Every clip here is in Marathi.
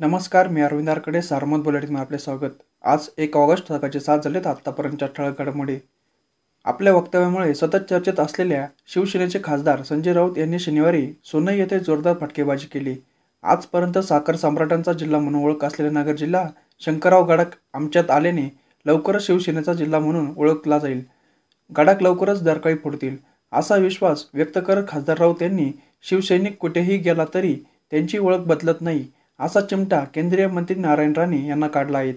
नमस्कार मी अरविंद आरकडे सारमत बुलेटिनमध्ये आपले स्वागत. आज एक ऑगस्ट सकाळचे सात झालेत आत्तापर्यंतच्या ठळक घडामोडी. आपल्या वक्तव्यामुळे सतत चर्चेत असलेल्या शिवसेनेचे खासदार संजय राऊत यांनी शनिवारी सोनई येथे जोरदार फटकेबाजी केली. आजपर्यंत साखर सम्राटांचा जिल्हा म्हणून ओळख असलेला नगर जिल्हा शंकरराव गडाख आमच्यात आल्याने लवकरच शिवसेनेचा जिल्हा म्हणून ओळखला जाईल. गडाख लवकरच दरकाळी फोडतील असा विश्वास व्यक्त करत खासदार राऊत यांनी शिवसैनिक कुठेही गेला तरी त्यांची ओळख बदलत नाही. असा चिमटा केंद्रीय मंत्री नारायण राणे यांना काढला आहे.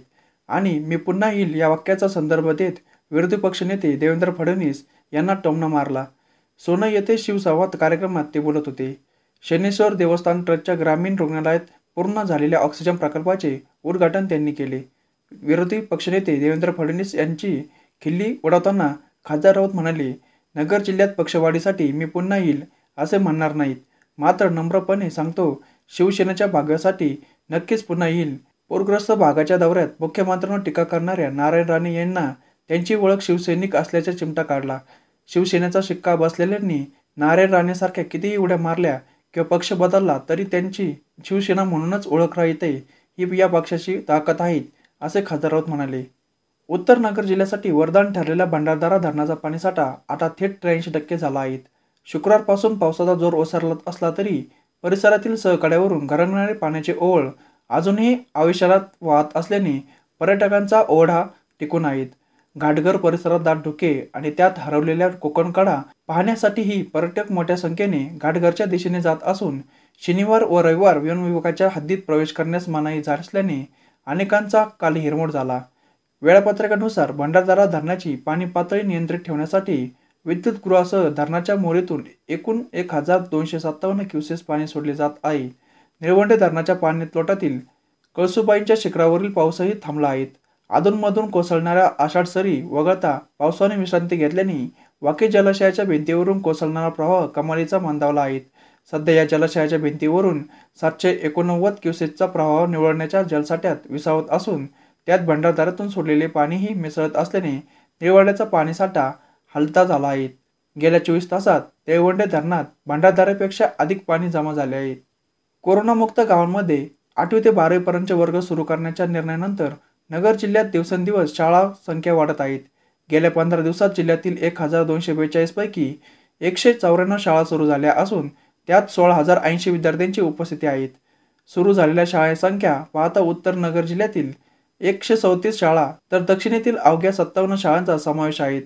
आणि मी पुन्हा येईल या वाक्याचा संदर्भ देत विरोधी पक्षनेते देवेंद्र फडणवीस यांना टोमणा मारला. सोनं येथे शिवसंवाद कार्यक्रमात ते बोलत होते. शनेश्वर देवस्थान ट्रस्टच्या ग्रामीण रुग्णालयात पूर्ण झालेल्या ऑक्सिजन प्रकल्पाचे उद्घाटन त्यांनी केले. विरोधी पक्षनेते देवेंद्र फडणवीस यांची खिल्ली उडवताना खासदार राऊत म्हणाले नगर जिल्ह्यात पक्षवाढीसाठी मी पुन्हा येईल असे म्हणणार नाहीत. मात्र नम्रपणे सांगतो शिवसेनेच्या भागासाठी नक्कीच पुन्हा येईल. पूरग्रस्त भागाच्या दौऱ्यात मुख्यमंत्र्यांवर टीका करणाऱ्या नारायण राणे यांना त्यांची ओळख शिवसैनिक असल्याचा चिमटा काढला. शिवसेनेचा शिक्का बसलेल्यांनी नारायण राणेसारख्या कितीही उड्या मारल्या किंवा पक्ष बदलला तरी त्यांची शिवसेना म्हणूनच ओळख राहते ही या पक्षाची ताकद आहे असे खासदार राऊत म्हणाले. उत्तर नगर जिल्ह्यासाठी वरदान ठरलेल्या भंडारदारा धरणाचा पाणीसाठा आता थेट त्र्याऐंशी टक्के झाला आहे. शुक्रवारपासून पावसाचा जोर ओसरला असला तरी परिसरातील सहकड्यावरून घरंगणारे पाण्याचे ओळ अजूनही आविष्कारात वाहत असल्याने पर्यटकांचा ओढा टिकून आहेत. घाटघर परिसरात दाट धुके आणि त्यात हरवलेल्या कोकणकडा पाहण्यासाठीही पर्यटक मोठ्या संख्येने घाटघरच्या दिशेने जात असून शनिवार व रविवार वन विभागाच्या हद्दीत प्रवेश करण्यास मनाई झाली असल्याने अनेकांचा काल हिरमोड झाला. वेळापत्रकानुसार भंडारदारा धरणाची पाणी पातळी नियंत्रित ठेवण्यासाठी विद्युत गृहासह धरणाच्या मोहरीतून एकूण एक हजार दोनशे सत्तावन्न क्युसेस पाणी सोडले जात आहे. निळवंडे धरणाच्या पाणी तोटातील कळसुबाईंच्या शिखरावरील पाऊसही थांबला आहे. अधूनमधून कोसळणाऱ्या आषाढ सरी वगळता पावसाने विश्रांती घेतल्याने वाकी जलाशयाच्या भिंतीवरून कोसळणारा प्रवाह कमालीचा मंदावला आहे. सध्या या जलाशयाच्या भिंतीवरून सातशे एकोणनव्वद क्युसेसचा प्रवाह निवडण्याच्या जलसाठ्यात विसावत असून त्यात भंडारदारातून सोडलेले पाणीही मिसळत असल्याने निळवंड्याचा पाणीसाठा हलता झाला आहे गेल्या चोवीस तासात तेवंडे धरणात भंडारदारापेक्षा अधिक पाणी जमा झाले आहे. कोरोनामुक्त गावांमध्ये आठवी ते बारावीपर्यंतचे वर्ग सुरू करण्याच्या निर्णयानंतर नगर जिल्ह्यात दिवसेंदिवस शाळा संख्या वाढत आहेत. गेल्या पंधरा दिवसात जिल्ह्यातील एक हजार दोनशे बेचाळीसपैकी एकशे चौऱ्याण्णव शाळा सुरू झाल्या असून त्यात सोळा हजार ऐंशी विद्यार्थ्यांची उपस्थिती आहेत. सुरू झालेल्या शाळेची संख्या पाहता उत्तर नगर जिल्ह्यातील एकशे चौतीस शाळा तर दक्षिणेतील अवघ्या सत्तावन्न शाळांचा समावेश आहे.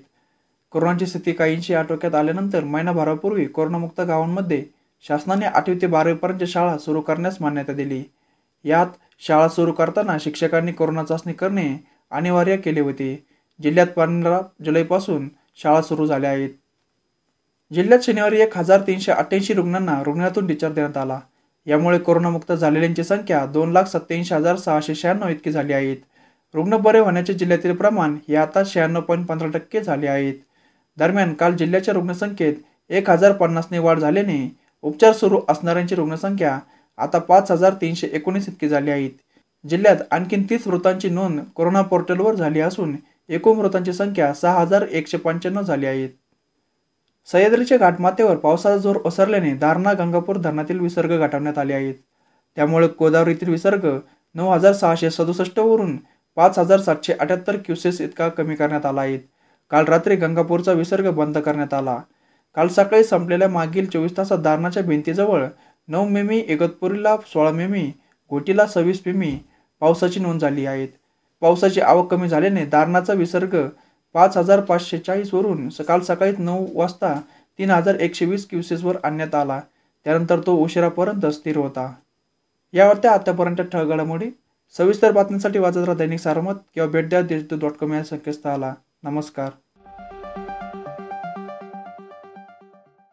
कोरोनाची स्थिती काहींशी आटोक्यात आल्यानंतर महिनाभरापूर्वी कोरोनामुक्त गावांमध्ये शासनाने आठवी ते बारावीपर्यंत शाळा सुरू करण्यास मान्यता दिली. यात शाळा सुरू करताना शिक्षकांनी कोरोना चाचणी करणे अनिवार्य केले होते. जिल्ह्यात पंधरा जुलैपासून शाळा सुरू झाल्या आहेत. जिल्ह्यात शनिवारी एक हजार तीनशे अठ्ठ्याऐंशी रुग्णांना रुग्णातून डिस्चार्ज देण्यात आला. यामुळे कोरोनामुक्त झालेल्यांची संख्या दोन लाख सत्याऐंशी हजार सहाशे शहाण्णव इतकी झाली आहेत रुग्ण बरे होण्याचे जिल्ह्यातील प्रमाण हे आता शहाण्णव पॉईंट पंधरा टक्के झाले आहेत. दरम्यान काल जिल्ह्याच्या रुग्णसंख्येत एक हजार पन्नासने वाढ झाल्याने उपचार सुरू असणाऱ्यांची रुग्णसंख्या आता पाच हजार तीनशे एकोणीस इतकी झाली आहेत जिल्ह्यात आणखीन तीस मृतांची नोंद कोरोना पोर्टलवर झाली असून एकूण मृतांची संख्या सहा हजार एकशे पंच्याण्णव झाली आहेत सह्याद्रीच्या घाटमाथ्यावर पावसाचा जोर ओसरल्याने दारणा गंगापूर धरणातील विसर्ग गाठवण्यात आले आहेत. त्यामुळे गोदावरीतील विसर्ग नऊ हजार सहाशे सदुसष्ट वरून पाच हजार सातशे अठ्याहत्तर क्युसेस इतका कमी करण्यात आला आहे. काल रात्री गंगापूरचा विसर्ग बंद करण्यात आला. काल सकाळी संपलेल्या मागील चोवीस तासात दारणाच्या भिंतीजवळ नऊ मेमी इगतपुरीला सोळा मेमी घोटीला सव्वीस मेमी पावसाची नोंद झाली आहेत पावसाची आवक कमी झाल्याने दारणाचा विसर्ग पाच हजार पाचशे चाळीसवरून सकाळ सकाळी नऊ वाजता तीन हजार एकशे वीस क्युसेसवर आणण्यात आला. त्यानंतर तो उशिरापर्यंत स्थिर होता. यावर त्या आतापर्यंत ठळघडामोडी. सविस्तर बातम्यांसाठी वाजत राहा दैनिक सारमत किंवा भेट द्या डॉट कॉम या संकेतस्थळाला. नमस्कार.